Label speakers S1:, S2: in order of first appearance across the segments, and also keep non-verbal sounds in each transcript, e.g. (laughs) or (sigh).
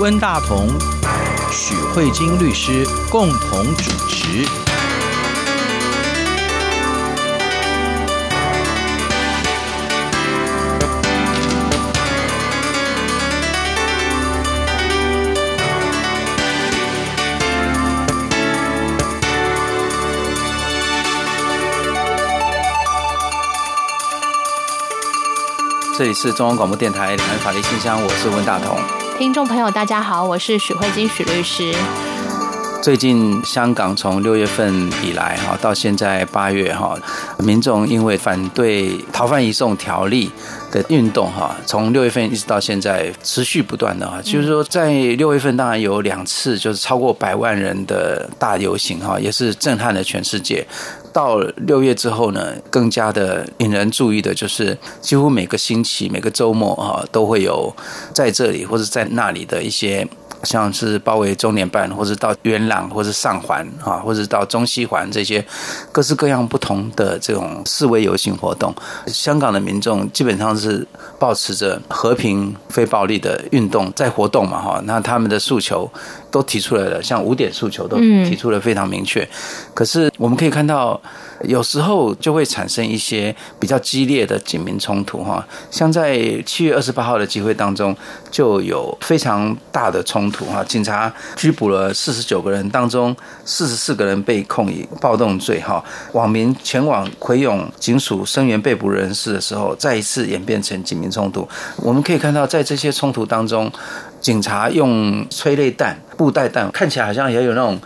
S1: 温大同、许慧晶律师共同主持。
S2: 这里是中央广播电台两岸法律信箱，我是温大同。
S3: 听众朋友，大家好，我是许慧晶许律师。
S2: 最近香港从六月份以来哈，到现在八月哈，民众因为反对逃犯移送条例的运动哈，从六月份一直到现在持续不断的哈，就是说在六月份当然有两次就是超过百万人的大游行哈，也是震撼了全世界。到六月之后呢，更加的引人注意的就是，几乎每个星期、每个周末啊，都会有在这里或者在那里的一些。像是包围中联办，或者到元朗，或者上环啊，或者到中西环这些各式各样不同的这种示威游行活动，香港的民众基本上是抱持着和平、非暴力的运动在活动嘛，哈，那他们的诉求都提出来了，像五点诉求都提出了非常明确。可是我们可以看到。有时候就会产生一些比较激烈的警民冲突哈，像在七月二十八号的集会当中，就有非常大的冲突哈，警察拘捕了四十九个人，当中四十四个人被控以暴动罪哈，网民前往葵涌警署声援被捕人士的时候，再一次演变成警民冲突。我们可以看到，在这些冲突当中，警察用催泪弹、布袋弹，看起来好像也有那种。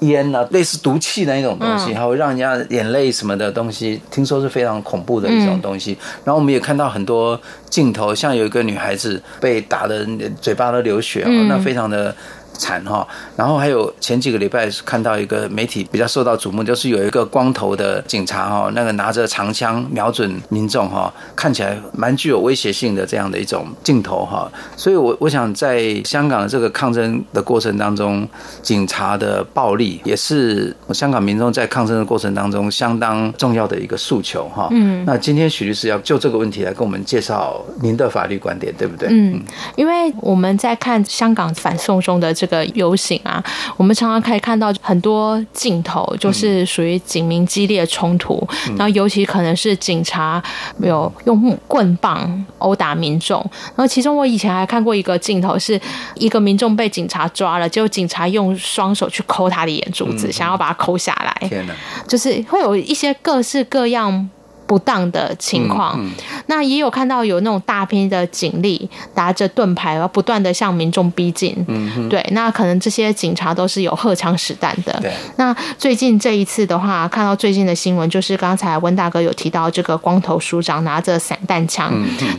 S2: 烟啊，类似毒气的那种东西，还会让人家眼泪什么的东西，听说是非常恐怖的一种东西。然后我们也看到很多镜头，像有一个女孩子被打的嘴巴都流血，那非常的。惨哈，然后还有前几个礼拜看到一个媒体比较受到瞩目，就是有一个光头的警察哈，那个拿着长枪瞄准民众哈，看起来蛮具有威胁性的这样的一种镜头哈，所以我我想在香港的这个抗争的过程当中，警察的暴力也是香港民众在抗争的过程当中相当重要的一个诉求哈。嗯，那今天许律师要就这个问题来跟我们介绍您的法律观点，对不对？
S3: 嗯，因为我们在看香港反送中的这个。这个游行啊，我们常常可以看到很多镜头，就是属于警民激烈冲突，然后尤其可能是警察有用棍棒殴打民众。然后其中我以前还看过一个镜头，是一个民众被警察抓了，结果警察用双手去抠他的眼珠子，想要把他抠下来。天哪！就是会有一些各式各样。不当的情况，嗯嗯、那也有看到有那种大批的警力拿着盾牌，然后不断的向民众逼近。嗯哼，对，那可能这些警察都是有荷枪实弹的。对，那最近这一次的话，看到最近的新闻，就是刚才温大哥有提到这个光头署长拿着散弹枪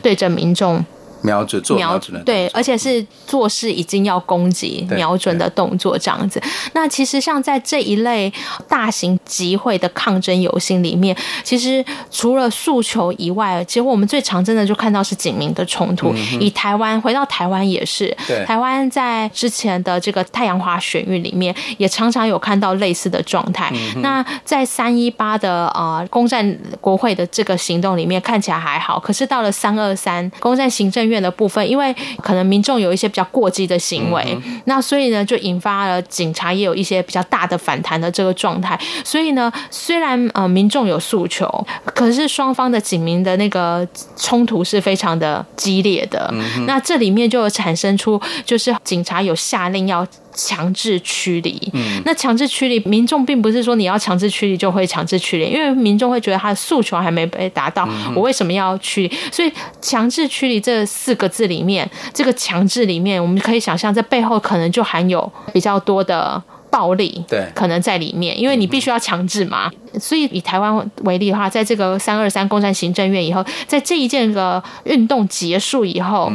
S3: 对着民众。
S2: 瞄准做瞄准的
S3: 对，而且是做事已经要攻击瞄准的动作这样子。那其实像在这一类大型集会的抗争游行里面，其实除了诉求以外，其实我们最常真的就看到是警民的冲突。以台湾回到台湾也是，台湾在之前的这个太阳花学运里面，也常常有看到类似的状态。那在三一八的呃攻占国会的这个行动里面，看起来还好，可是到了三二三攻占行政院的部分，因为可能民众有一些比较过激的行为，那所以呢，就引发了警察也有一些比较大的反弹的这个状态。所以呢，虽然呃民众有诉求，可是双方的警民的那个冲突是非常的激烈的。那这里面就有产生出，就是警察有下令要。强制驱离，嗯，那强制驱离，民众并不是说你要强制驱离就会强制驱离，因为民众会觉得他的诉求还没被达到，我为什么要驱离？所以强制驱离这四个字里面，这个强制里面，我们可以想象，在背后可能就含有比较多的暴力，对，可能在里面，因为你必须要强制嘛。所以以台湾为例的话，在这个三二三攻占行政院以后，在这一件个运动结束以后。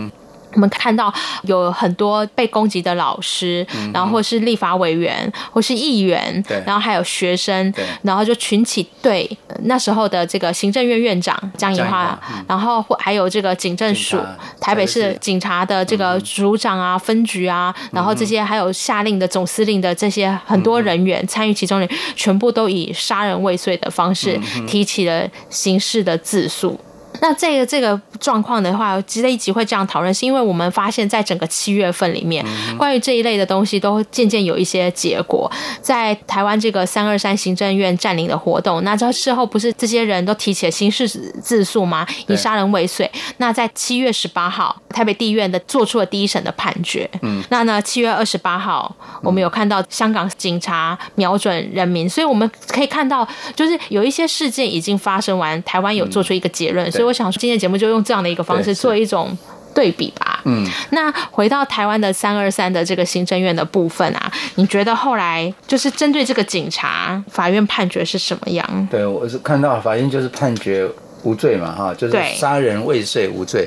S3: 我们看到有很多被攻击的老师，然后或是立法委员，或是议员，然后还有学生，然后就群起对那时候的这个行政院院长江宜樺，然后还有这个警政署台北市警察的这个组长啊、分局啊，然后这些还有下令的总司令的这些很多人员参与其中的，全部都以杀人未遂的方式提起了刑事的自诉。那这个这个状况的话，这一集会这样讨论，是因为我们发现，在整个七月份里面，关于这一类的东西都渐渐有一些结果。在台湾这个三二三行政院占领的活动，那这事后不是这些人都提起了刑事自诉吗？以杀人未遂。那在七月十八号，台北地院的做出了第一审的判决。嗯，那呢，七月二十八号，我们有看到香港警察瞄准人民，所以我们可以看到，就是有一些事件已经发生完，台湾有做出一个结论。所以我想说，今天节目就用这样的一个方式做一种。对比吧，嗯，那回到台湾的三二三的这个行政院的部分啊，你觉得后来就是针对这个警察，法院判决是什么样？
S2: 对，我是看到法院就是判决无罪嘛，哈，就是杀人未遂无罪。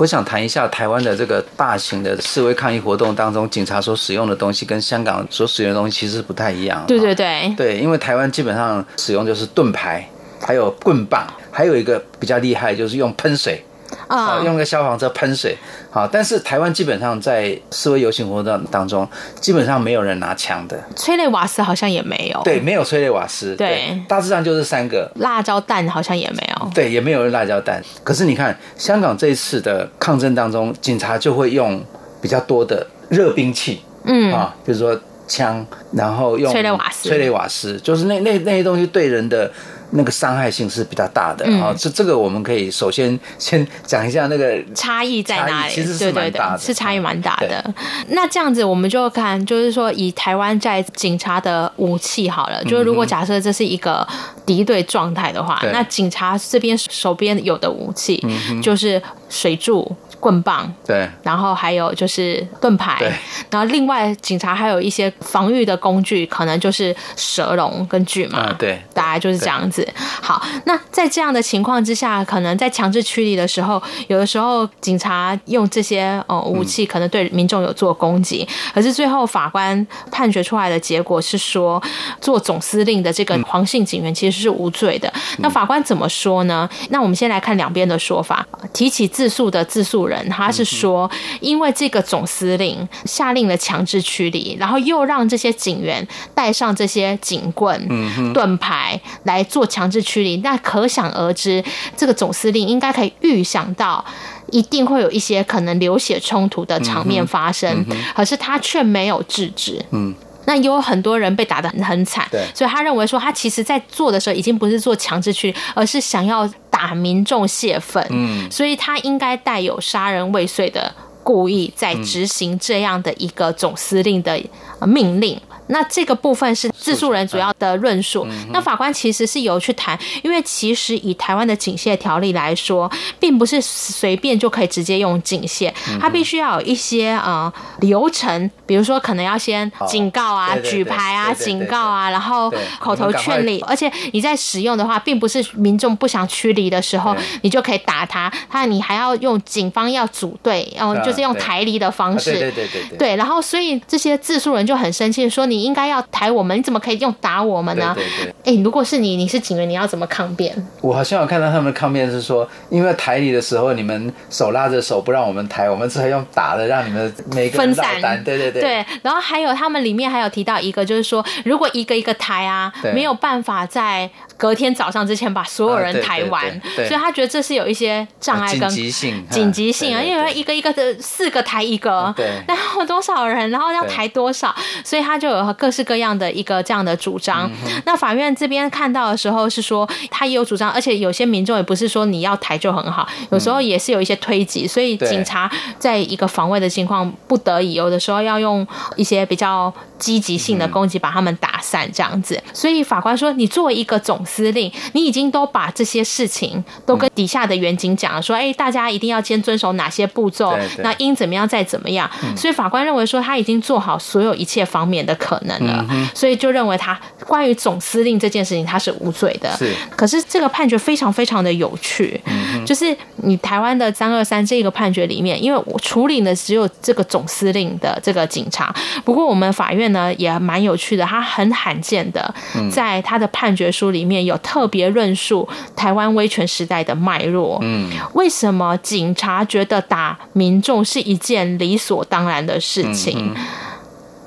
S2: 我想谈一下台湾的这个大型的示威抗议活动当中，警察所使用的东西跟香港所使用的东西其实不太一样。
S3: 对对对，
S2: 对，因为台湾基本上使用就是盾牌，还有棍棒，还有一个比较厉害就是用喷水。啊，用个消防车喷水，好，但是台湾基本上在示威游行活动当中，基本上没有人拿枪的，
S3: 催泪瓦斯好像也没有，
S2: 对，没有催泪瓦斯，对，对，大致上就是三个，
S3: 辣椒弹好像也没有，
S2: 对，也没有辣椒弹。可是你看，香港这一次的抗争当中，警察就会用比较多的热兵器，嗯。啊，比如说枪，然后用催泪瓦斯，催泪瓦斯，就是那那那些东西对人的。那个伤害性是比较大的。啊，这、嗯、这个我们可以首先先讲一下那个
S3: 差异在哪里，
S2: 其实是蛮大的，
S3: 是差异蛮大的。那这样子我们就看，就是说以台湾在警察的武器好了，就是如果假设这是一个敌对状态的话，嗯、那警察这边手边有的武器就是水柱。棍棒，
S2: 对，然
S3: 后还有就是盾牌，对，然后另外警察还有一些防御的工具，可能就是蛇笼跟巨马，
S2: 嗯，对，
S3: 大概就是这样子。好，那在这样的情况之下，可能在强制驱离的时候，有的时候警察用这些呃武器，可能对民众有做攻击，嗯，可是最后法官判决出来的结果是说，做总司令的这个黄姓警员其实是无罪的。嗯，那法官怎么说呢？那我们先来看两边的说法，提起自诉的自诉人。他是说，因为这个总司令下令了强制驱离，然后又让这些警员带上这些警棍、盾牌来做强制驱离，那可想而知，这个总司令应该可以预想到，一定会有一些可能流血冲突的场面发生，可是他却没有制止。嗯。那有很多人被打得很很惨，对，所以他认为说，他其实在做的时候已经不是做强制驱离，而是想要打民众泄愤，嗯，所以他应该带有杀人未遂的故意，在执行这样的一个总司令的命令。那这个部分是自诉人主要的论述。那法官其实是有去谈，因为其实以台湾的警械条例来说，并不是随便就可以直接用警械，它必须要有一些呃流程，比如说可能要先警告啊、举牌啊、警告啊，然后口头劝离。而且你在使用的话，并不是民众不想驱离的时候，你就可以打他，他你还要用警方要组队，然后就是用台离的方式。对对对对。然后所以这些自诉人就很生气，说你。你应该要抬我们，你怎么可以用打我们呢？对对对。哎，如果是你，你是警员，你要怎么抗辩？
S2: 我好像有看到他们抗辩是说，因为抬你的时候，你们手拉着手不让我们抬，我们只好用打的让你们每个人分散。对对对。
S3: 对，然后还有他们里面还有提到一个，就是说，如果一个一个抬啊，没有办法在隔天早上之前把所有人抬完，所以他觉得这是有一些障碍跟紧急性，紧急性啊，因为一个一个的四个抬一个，对，然后多少人，然后要抬多少，所以他就有。各式各样的一个这样的主张，那法院这边看到的时候是说，他也有主张，而且有些民众也不是说你要抬就很好，有时候也是有一些推挤，所以警察在一个防卫的情况不得已，有的时候要用一些比较积极性的攻击把他们打散这样子。所以法官说，你作为一个总司令，你已经都把这些事情都跟底下的员警讲了，说，哎，大家一定要先遵守哪些步骤，那应怎么样再怎么样。所以法官认为说，他已经做好所有一切方面的可能了，所以就认为他关于总司令这件事情他是无罪的。是，可是这个判决非常非常的有趣，就是你台湾的三二三这个判决里面，因为我处理的只有这个总司令的这个警察，不过我们法院呢也蛮有趣的，他很罕见的在他的判决书里面有特别论述台湾威权时代的脉络。嗯，为什么警察觉得打民众是一件理所当然的事情？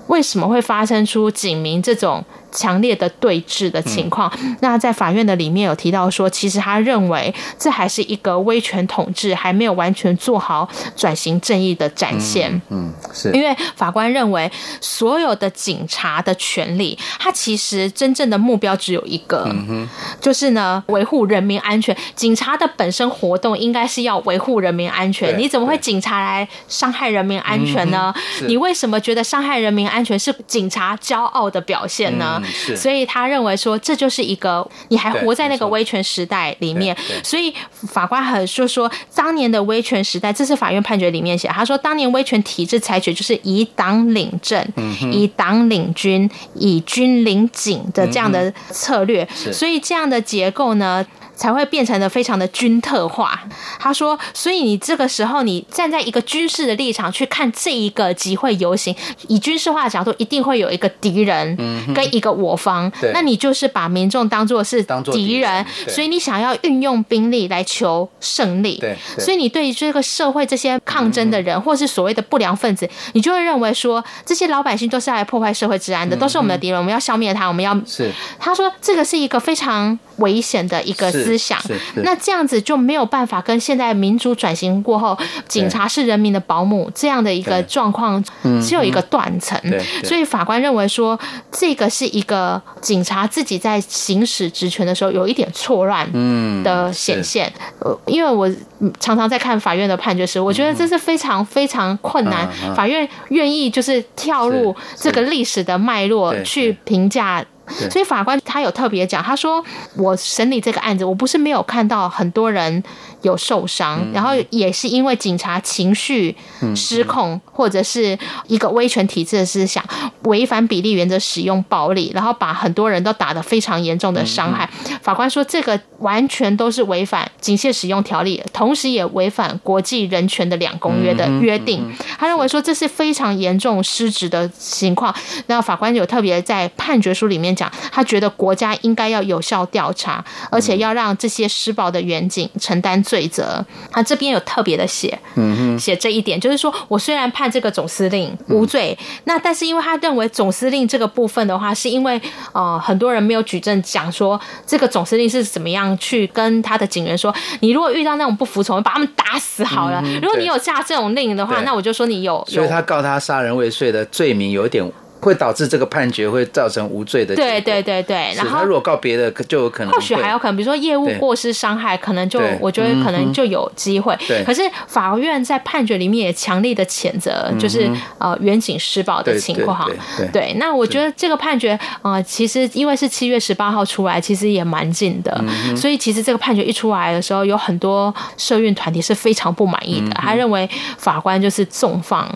S3: 为什么会发生出警民这种强烈的对峙的情况。嗯、那在法院的里面有提到说，其实他认为这还是一个威权统治，还没有完全做好转型正义的展现。
S2: 嗯，嗯，是
S3: 因为法官认为所有的警察的权利，他其实真正的目标只有一个，嗯、就是呢维护人民安全。警察的本身活动应该是要维护人民安全，你怎么会警察来伤害人民安全呢？嗯、你为什么觉得伤害人民安全是警察骄傲的表现呢？嗯、所以他认为说，这就是一个你还活在那个威权时代里面。所以法官很说说，当年的威权时代，这是法院判决里面写，他说当年威权体制采取就是以党领政、嗯、以党领军、以军领警的这样的策略，嗯、所以这样的结构呢，才会变成的非常的军特化。他说，所以你这个时候你站在一个军事的立场去看这一个集会游行，以军事化的角度，一定会有一个敌人跟一个我方。嗯、那你就是把民众当做是敌人，所以你想要运用兵力来求胜利。所以你对于这个社会这些抗争的人，嗯、或是所谓的不良分子，你就会认为说，这些老百姓都是来破坏社会治安的，嗯、都是我们的敌人，我们要消灭他，我们要。是。他说，这个是一个非常危险的一个。思想，那这样子就没有办法跟现在民主转型过后，警察是人民的保姆这样的一个状况，只有一个断层。所以法官认为说，这个是一个警察自己在行使职权的时候有一点错乱的显现。呃，因为我常常在看法院的判决时，我觉得这是非常非常困难。法院愿意就是跳入这个历史的脉络去评价。所以法官他有特别讲，他说我审理这个案子，我不是没有看到很多人有受伤，然后也是因为警察情绪失控，或者是一个威权体制的思想，违反比例原则使用暴力，然后把很多人都打得非常严重的伤害。法官说这个完全都是违反警械使用条例，同时也违反国际人权的两公约的约定。他认为说这是非常严重失职的情况。那法官有特别在判决书里面。讲，他觉得国家应该要有效调查，而且要让这些施暴的远景承担罪责。他这边有特别的写，嗯写这一点，就是说我虽然判这个总司令无罪，那但是因为他认为总司令这个部分的话，是因为呃很多人没有举证讲说这个总司令是怎么样去跟他的警员说，你如果遇到那种不服从，把他们打死好了。如果你有下这种令的话，那我就说你有。
S2: 所以他告他杀人未遂的罪名有点。会导致这个判决会造成无罪的。
S3: 对对对对，然后
S2: 他如果告别的，就有可能。
S3: 或许还有可能，比如说业务过失伤害，可能就我觉得可能就有机会。对。可是法院在判决里面也强力的谴责，就是呃远景施暴的情况。对。对。那我觉得这个判决呃，其实因为是七月十八号出来，其实也蛮近的。所以其实这个判决一出来的时候，有很多社运团体是非常不满意的，他认为法官就是纵放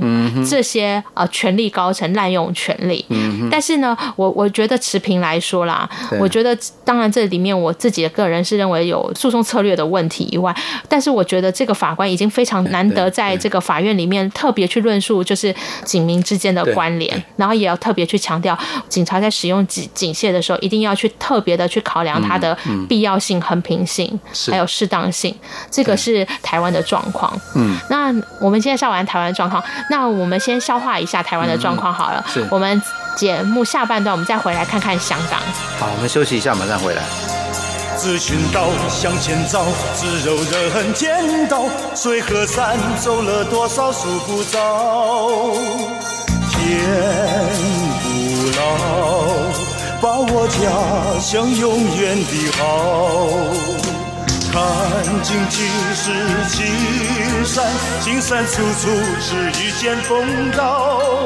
S3: 这些呃权力高层滥用权。权利，但是呢，我我觉得持平来说啦，我觉得当然这里面我自己的个人是认为有诉讼策略的问题以外，但是我觉得这个法官已经非常难得在这个法院里面特别去论述就是警民之间的关联，然后也要特别去强调警察在使用警警械的时候一定要去特别的去考量它的必要性、衡平性，还有适当性，这个是台湾的状况。嗯，那我们现在说完台湾状况，那我们先消化一下台湾的状况好了。是。我们节目下半段，我们再回来看看香港。
S2: 好，我们休息一下，马上回来。
S4: 自寻道向前走，自柔人间道，水和山走了多少数不着。天不老，把握家乡永远的好。看尽几世青山，青山处处是一见风刀。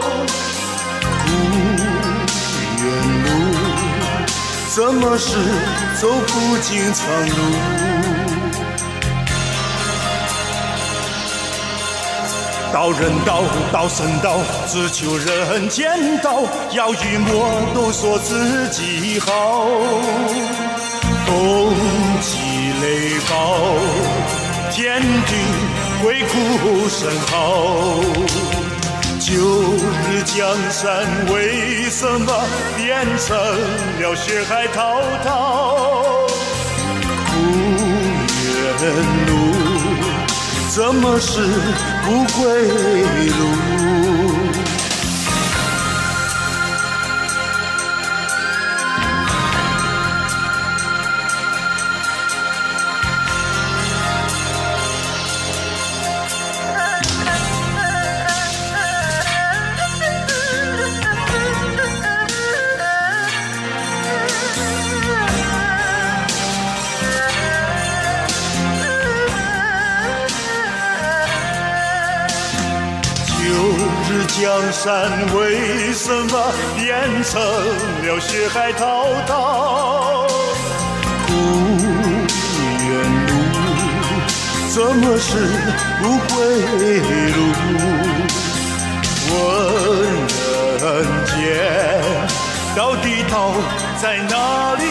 S4: 怎么是走不尽长路？道人道，道神道，只求人间道。要与魔都说自己好，风起雷暴，天地鬼哭神嚎。旧日江山为什么变成了血海滔滔？不远路，怎么是不归路？山为什么变成了血海滔滔？故园路，怎么是不归路？问人间，到底道在哪里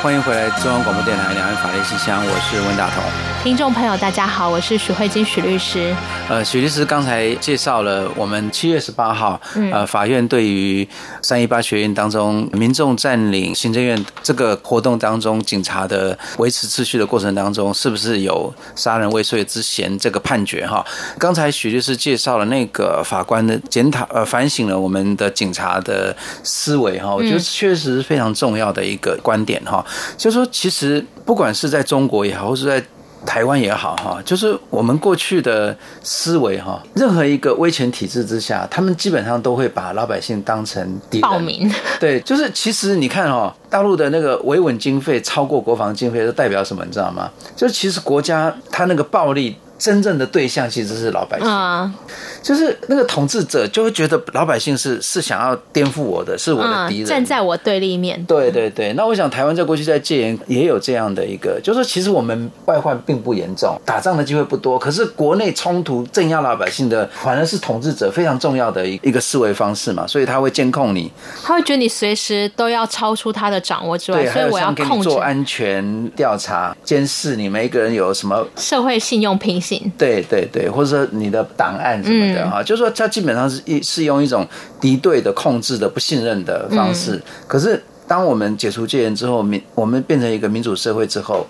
S2: 欢迎回来，中央广播电台两岸法律信箱，我是温大同。
S3: 听众朋友，大家好，我是许慧金许律师。
S2: 呃，许律师刚才介绍了我们七月十八号，嗯、呃，法院对于三一八学院当中民众占领行政院这个活动当中，警察的维持秩序的过程当中，是不是有杀人未遂之嫌这个判决？哈，刚才许律师介绍了那个法官的检讨，呃，反省了我们的警察的思维，哈，我觉得确实是非常重要的一个观点，哈。就是说，其实不管是在中国也好，或是在台湾也好，哈，就是我们过去的思维，哈，任何一个威权体制之下，他们基本上都会把老百姓当成敌人。
S3: 暴民。(laughs)
S2: 对，就是其实你看，哈，大陆的那个维稳经费超过国防经费，都代表什么？你知道吗？就是其实国家它那个暴力真正的对象，其实是老百姓。啊。就是那个统治者就会觉得老百姓是是想要颠覆我的，是我的敌人，
S3: 站在我对立面。
S2: 对对对，那我想台湾在过去在戒严也有这样的一个，就是说其实我们外患并不严重，打仗的机会不多，可是国内冲突镇压老百姓的反而是统治者非常重要的一 (laughs) 一个思维方式嘛，所以他会监控你，
S3: 他会觉得你随时都要超出他的掌握之外，所以我要控制，
S2: 做安全调查、监视你每一个人有什么
S3: 社会信用品行，
S2: 对对对，或者说你的档案什么的。啊，就是说，它基本上是一是用一种敌对的、控制的、不信任的方式。嗯、可是，当我们解除戒严之后，民我们变成一个民主社会之后，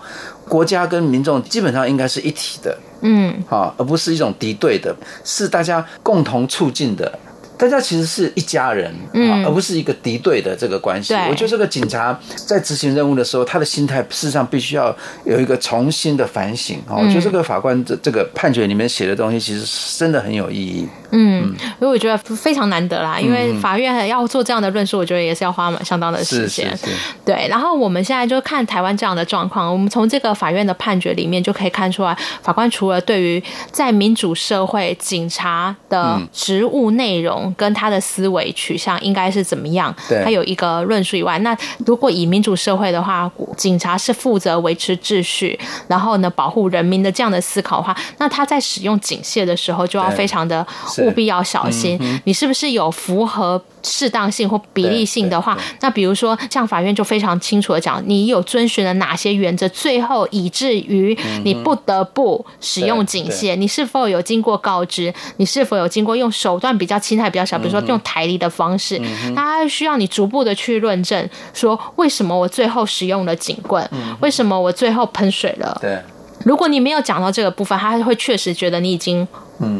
S2: 国家跟民众基本上应该是一体的，嗯，好，而不是一种敌对的，是大家共同促进的。大家其实是一家人，嗯，而不是一个敌对的这个关系。我觉得这个警察在执行任务的时候，他的心态事实上必须要有一个重新的反省。我觉得这个法官这这个判决里面写的东西，其实真的很有意义。
S3: 嗯，所以我觉得非常难得啦，因为法院要做这样的论述，我觉得也是要花相当的时间。对，然后我们现在就看台湾这样的状况，我们从这个法院的判决里面就可以看出来，法官除了对于在民主社会警察的职务内容。跟他的思维取向应该是怎么样？对，他有一个论述以外，那如果以民主社会的话，警察是负责维持秩序，然后呢，保护人民的这样的思考的话，那他在使用警械的时候就要非常的务必要小心，你是不是有符合适当性或比例性的话？那比如说，像法院就非常清楚的讲，你有遵循了哪些原则，最后以至于你不得不使用警械，你是否有经过告知？你是否有经过用手段比较轻害比较小，比如说用抬离的方式？他需要你逐步的去论证，说为什么我最后使用了警棍？为什么我最后喷水了？对，如果你没有讲到这个部分，他会确实觉得你已经。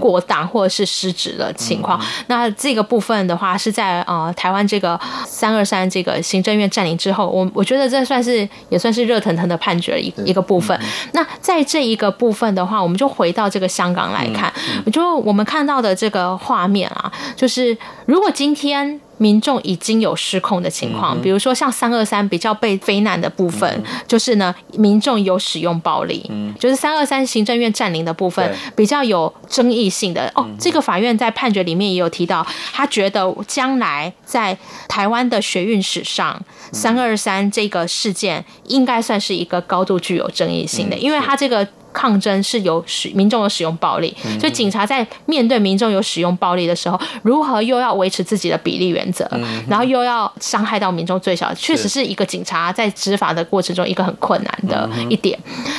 S3: 过当或者是失职的情况，那这个部分的话是在呃台湾这个三二三这个行政院占领之后，我我觉得这算是也算是热腾腾的判决一一个部分。那在这一个部分的话，我们就回到这个香港来看，我就我们看到的这个画面啊，就是如果今天。民众已经有失控的情况，比如说像三二三比较被非难的部分，就是呢，民众有使用暴力，就是三二三行政院占领的部分比较有争议性的哦。这个法院在判决里面也有提到，他觉得将来在台湾的学运史上，三二三这个事件应该算是一个高度具有争议性的，因为他这个。抗争是有使民众有使用暴力，所以警察在面对民众有使用暴力的时候，如何又要维持自己的比例原则，然后又要伤害到民众最小，确实是一个警察在执法的过程中一个很困难的一点。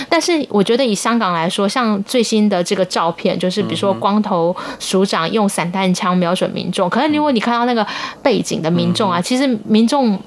S3: 但是我觉得以香港来说，像最新的这个照片，就是比如说光头署长用散弹枪瞄准民众，可是如果你看到那个背景的民众啊，其实民众。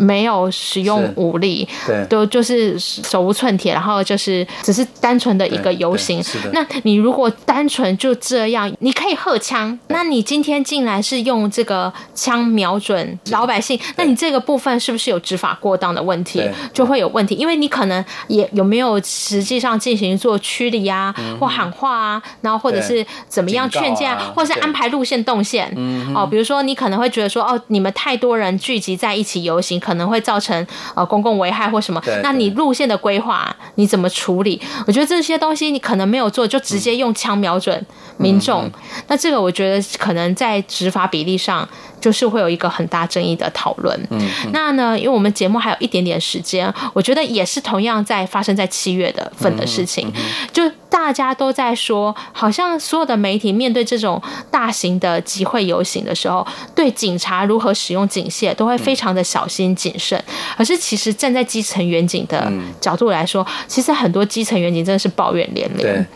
S3: 没有使用武力，对，都就是手无寸铁，然后就是只是单纯的一个游行。那你如果单纯就这样，你可以荷枪，那你今天竟然是用这个枪瞄准老百姓，那你这个部分是不是有执法过当的问题？就会有问题，因为你可能也有没有实际上进行做驱离啊，或喊话啊，然后或者是怎么样劝谏，或者是安排路线动线。哦，比如说你可能会觉得说，哦，你们太多人聚集在一起游行。可能会造成呃公共危害或什么，那你路线的规划你怎么处理？我觉得这些东西你可能没有做，就直接用枪瞄准民众，嗯、那这个我觉得可能在执法比例上就是会有一个很大争议的讨论。嗯，嗯，那呢，因为我们节目还有一点点时间，我觉得也是同样在发生在七月的份的事情，就大家都在说，好像所有的媒体面对这种大型的集会游行的时候，对警察如何使用警械都会非常的小心谨慎。可是其实站在基层远景的角度来说，其实很多基层远景真的是抱怨连连。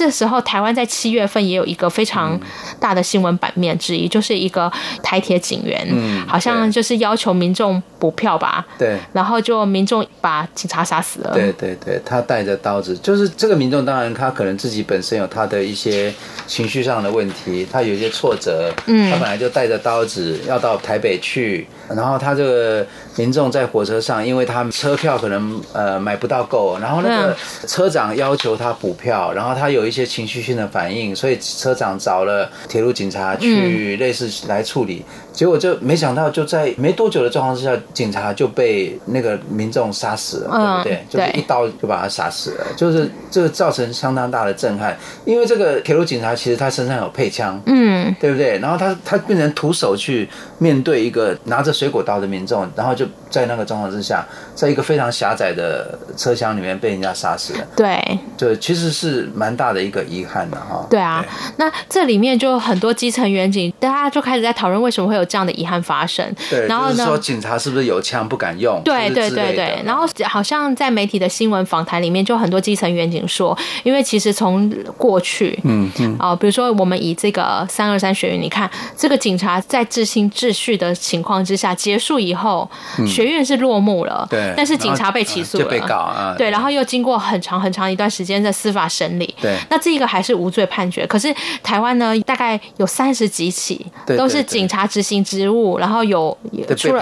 S3: 这时候，台湾在七月份也有一个非常大的新闻版面之一，就是一个台铁警员，嗯，好像就是要求民众补票吧，对，然后就民众把警察杀死了。
S2: 对对对，他带着刀子，就是这个民众，当然他可能自己本身有他的一些情绪上的问题，他有一些挫折，嗯，他本来就带着刀子要到台北去，然后他这个。民众在火车上，因为他们车票可能呃买不到够，然后那个车长要求他补票，然后他有一些情绪性的反应，所以车长找了铁路警察去类似来处理。结果就没想到，就在没多久的状况之下，警察就被那个民众杀死了，嗯、对不对？就是一刀就把他杀死了，就是这个造成相当大的震撼。因为这个铁路警察其实他身上有配枪，嗯，对不对？然后他他变成徒手去面对一个拿着水果刀的民众，然后就在那个状况之下，在一个非常狭窄的车厢里面被人家杀死了。
S3: 对，
S2: 对，其实是蛮大的一个遗憾的哈。
S3: 对啊，对那这里面就很多基层员警，大家就开始在讨论为什么会有。这样的遗憾发生，
S2: 对，
S3: 然后呢，
S2: 就是说警察是不是有枪不敢用？
S3: 对对对对，然后好像在媒体的新闻访谈里面，就很多基层员警说，因为其实从过去，嗯嗯，啊、呃，比如说我们以这个三二三学院，你看这个警察在执行秩序的情况之下结束以后，嗯、学院是落幕了，对，但是警察被起诉了，
S2: 就被告啊，
S3: 对，然后又经过很长很长一段时间的司法审理，对，那这个还是无罪判决，可是台湾呢，大概有三十几起都是警察执行职务，然后有出了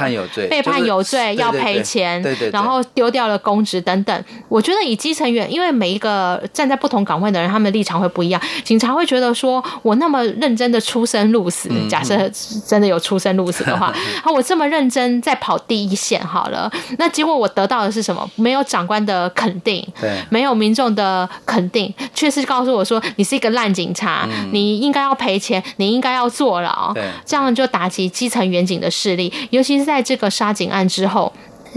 S3: 被判有罪，要赔钱，对对。然后丢掉了公职等等。我觉得以基层员，因为每一个站在不同岗位的人，他们的立场会不一样。警察会觉得说，我那么认真的出生入死，假设真的有出生入死的话，然 (laughs) 后我这么认真在跑第一线好了，那结果我得到的是什么？没有长官的肯定，没有民众的肯定，却是告诉我说，你是一个烂警察，你应该要赔钱，你应该要坐牢，这样就打击基层。远警的势力，尤其是在这个杀警案之后。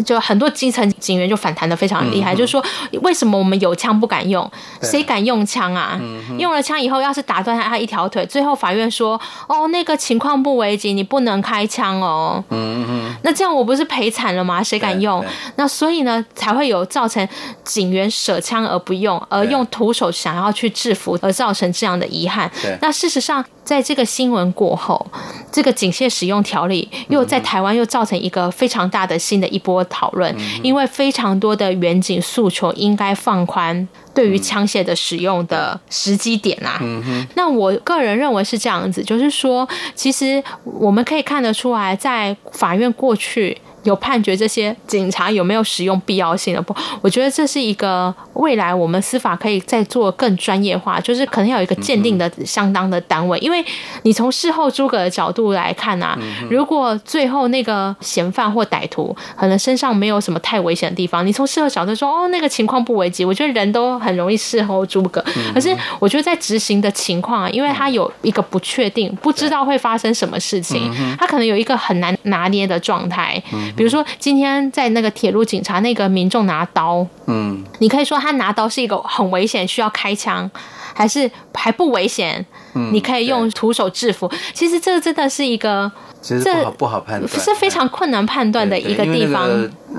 S3: 就很多基层警员就反弹的非常厉害，嗯、就是说为什么我们有枪不敢用？谁敢用枪啊？嗯、用了枪以后，要是打断他一条腿，最后法院说哦，那个情况不危急，你不能开枪哦。嗯嗯。那这样我不是赔惨了吗？谁敢用？那所以呢，才会有造成警员舍枪而不用，而用徒手想要去制服，而造成这样的遗憾。那事实上，在这个新闻过后，这个警械使用条例又在台湾又造成一个非常大的新的一波。讨论，因为非常多的远景诉求应该放宽对于枪械的使用的时机点啊。嗯哼。那我个人认为是这样子，就是说，其实我们可以看得出来，在法院过去。有判决这些警察有没有使用必要性的不？我觉得这是一个未来我们司法可以再做更专业化，就是可能要有一个鉴定的相当的单位，因为你从事后诸葛的角度来看啊，如果最后那个嫌犯或歹徒可能身上没有什么太危险的地方，你从事后角度说哦，那个情况不危急，我觉得人都很容易事后诸葛。可是我觉得在执行的情况啊，因为他有一个不确定，不知道会发生什么事情，他可能有一个很难拿捏的状态。比如说，今天在那个铁路警察，那个民众拿刀，嗯，你可以说他拿刀是一个很危险，需要开枪，还是还不危险？嗯，你可以用徒手制服。其实这真的是一个。
S2: 其实不好不好判断，
S3: 是非常困难判断的一个地方。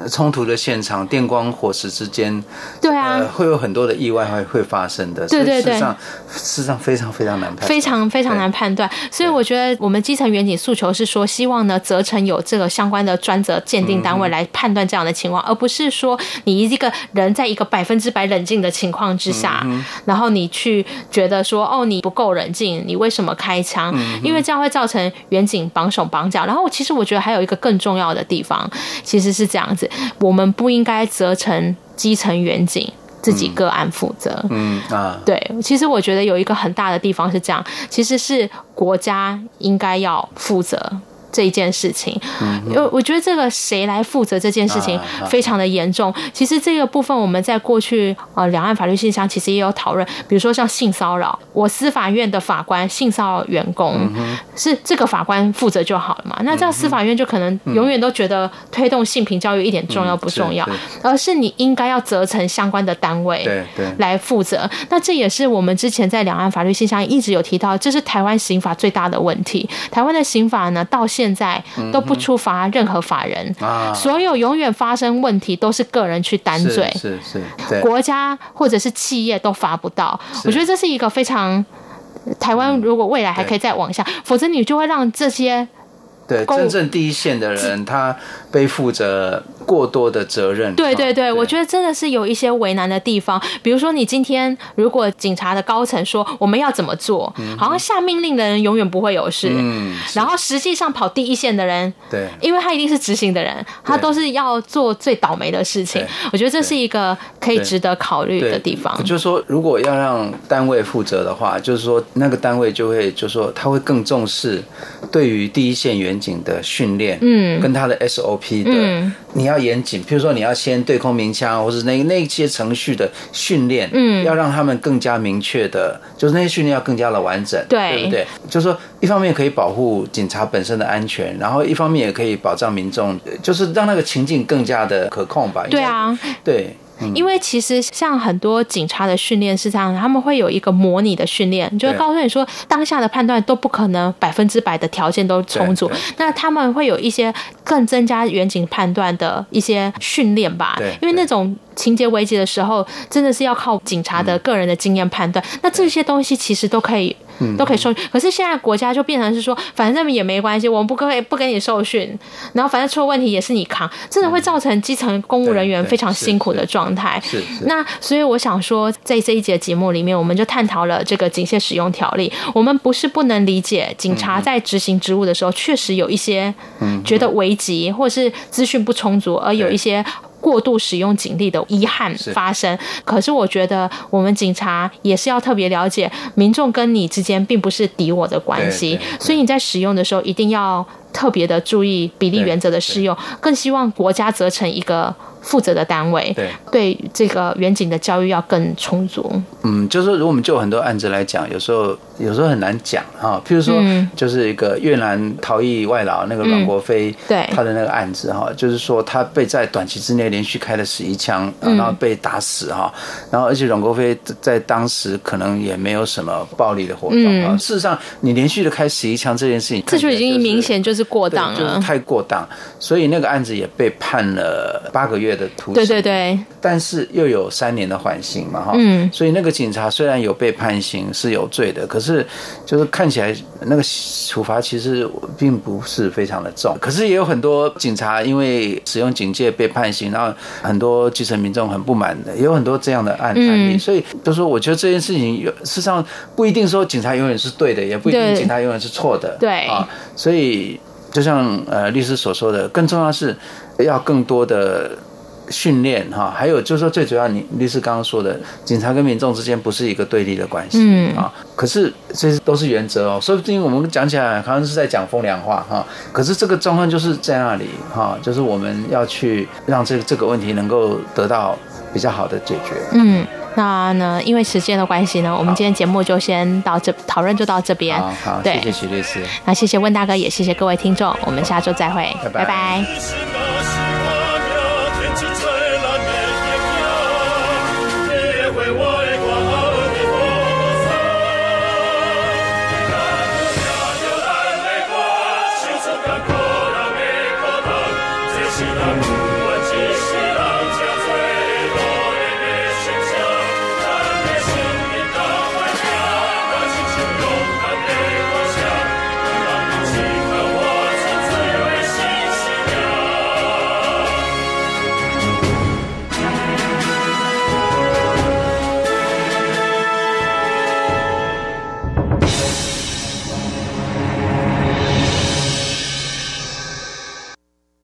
S2: 冲突的现场，电光火石之间，
S3: 对啊，
S2: 会有很多的意外会会发生的。
S3: 对对对，
S2: 事实上，事实上非常非常难判断，
S3: 非常非常难判断。所以我觉得我们基层远景诉求是说，希望呢，责成有这个相关的专责鉴定单位来判断这样的情况，而不是说你一个人在一个百分之百冷静的情况之下，然后你去觉得说，哦，你不够冷静，你为什么开枪？因为这样会造成远景绑手。绑脚，然后其实我觉得还有一个更重要的地方，其实是这样子：我们不应该责成基层远景自己个案负责。嗯，嗯啊，对，其实我觉得有一个很大的地方是这样，其实是国家应该要负责这一件事情，因为我觉得这个谁来负责这件事情非常的严重。其实这个部分我们在过去呃两岸法律信箱其实也有讨论，比如说像性骚扰，我司法院的法官性骚扰员工，是这个法官负责就好了嘛？那这样司法院就可能永远都觉得推动性平教育一点重要不重要，而是你应该要责成相关的单位来负责。那这也是我们之前在两岸法律信箱一直有提到，这是台湾刑法最大的问题。台湾的刑法呢，到现现在都不处罚任何法人，所有永远发生问题都是个人去担罪，
S2: 是是，
S3: 国家或者是企业都罚不到。我觉得这是一个非常台湾，如果未来还可以再往下，否则你就会让这些
S2: 对真正第一线的人他背负着。过多的责任，
S3: 对对对，我觉得真的是有一些为难的地方。比如说，你今天如果警察的高层说我们要怎么做，好像下命令的人永远不会有事，嗯，然后实际上跑第一线的人，对，因为他一定是执行的人，他都是要做最倒霉的事情。我觉得这是一个可以值得考虑的地方。
S2: 就是说，如果要让单位负责的话，就是说那个单位就会，就是说他会更重视对于第一线员警的训练，嗯，跟他的 SOP 的，嗯，你要。要严谨，譬如说你要先对空鸣枪，或是那那些程序的训练，嗯，要让他们更加明确的，就是那些训练要更加的完整，对，对不对？就是说，一方面可以保护警察本身的安全，然后一方面也可以保障民众，就是让那个情境更加的可控吧。
S3: 对啊，
S2: 对。
S3: 因为其实像很多警察的训练是这样，他们会有一个模拟的训练，就是告诉你说当下的判断都不可能百分之百的条件都充足，那他们会有一些更增加远景判断的一些训练吧。因为那种情节危急的时候，真的是要靠警察的个人的经验判断。那这些东西其实都可以。都可以受训，可是现在国家就变成是说，反正也没关系，我们不可以不给你受训，然后反正出了问题也是你扛，真的会造成基层公务人员非常辛苦的状态。是是。那所以我想说，在这一节节目里面，我们就探讨了这个警械使用条例。我们不是不能理解，警察在执行职务的时候，确实有一些觉得危急，或是资讯不充足，而有一些。过度使用警力的遗憾发生，可是我觉得我们警察也是要特别了解，民众跟你之间并不是敌我的关系，所以你在使用的时候一定要特别的注意比例原则的适用，更希望国家责成一个。负责的单位对对这个员警的教育要更充足。
S2: 嗯，就是说，如果我们就很多案子来讲，有时候有时候很难讲哈。譬如说，就是一个越南逃逸外劳那个阮国飞，对他的那个案子哈，就是说他被在短期之内连续开了十一枪，然后被打死哈。然后而且阮国飞在当时可能也没有什么暴力的活动啊。事实上，你连续的开十一枪这件事情，
S3: 这就已经明显就是过当了，
S2: 就是太过当。所以那个案子也被判了八个月的徒刑，
S3: 对对对，
S2: 但是又有三年的缓刑嘛，哈，嗯，所以那个警察虽然有被判刑是有罪的，可是就是看起来那个处罚其实并不是非常的重，可是也有很多警察因为使用警戒被判刑，然后很多基层民众很不满的，也有很多这样的案案例，嗯、所以就说我觉得这件事情有事实上不一定说警察永远是对的，也不一定警察永远是错的，对。啊，所以就像呃律师所说的，更重要的是要更多的。训练哈，还有就是说，最主要，你律师刚刚说的，警察跟民众之间不是一个对立的关系，嗯啊，可是这些都是原则哦，说不定我们讲起来好像是在讲风凉话哈，可是这个状况就是在那里哈，就是我们要去让这这个问题能够得到比较好的解决。嗯，
S3: 那呢，因为时间的关系呢，我们今天节目就先到这，讨论就到这边。
S2: 好，对，谢谢徐律师。
S3: 那谢谢温大哥，也谢谢各位听众，我们下周再会，拜拜。拜拜。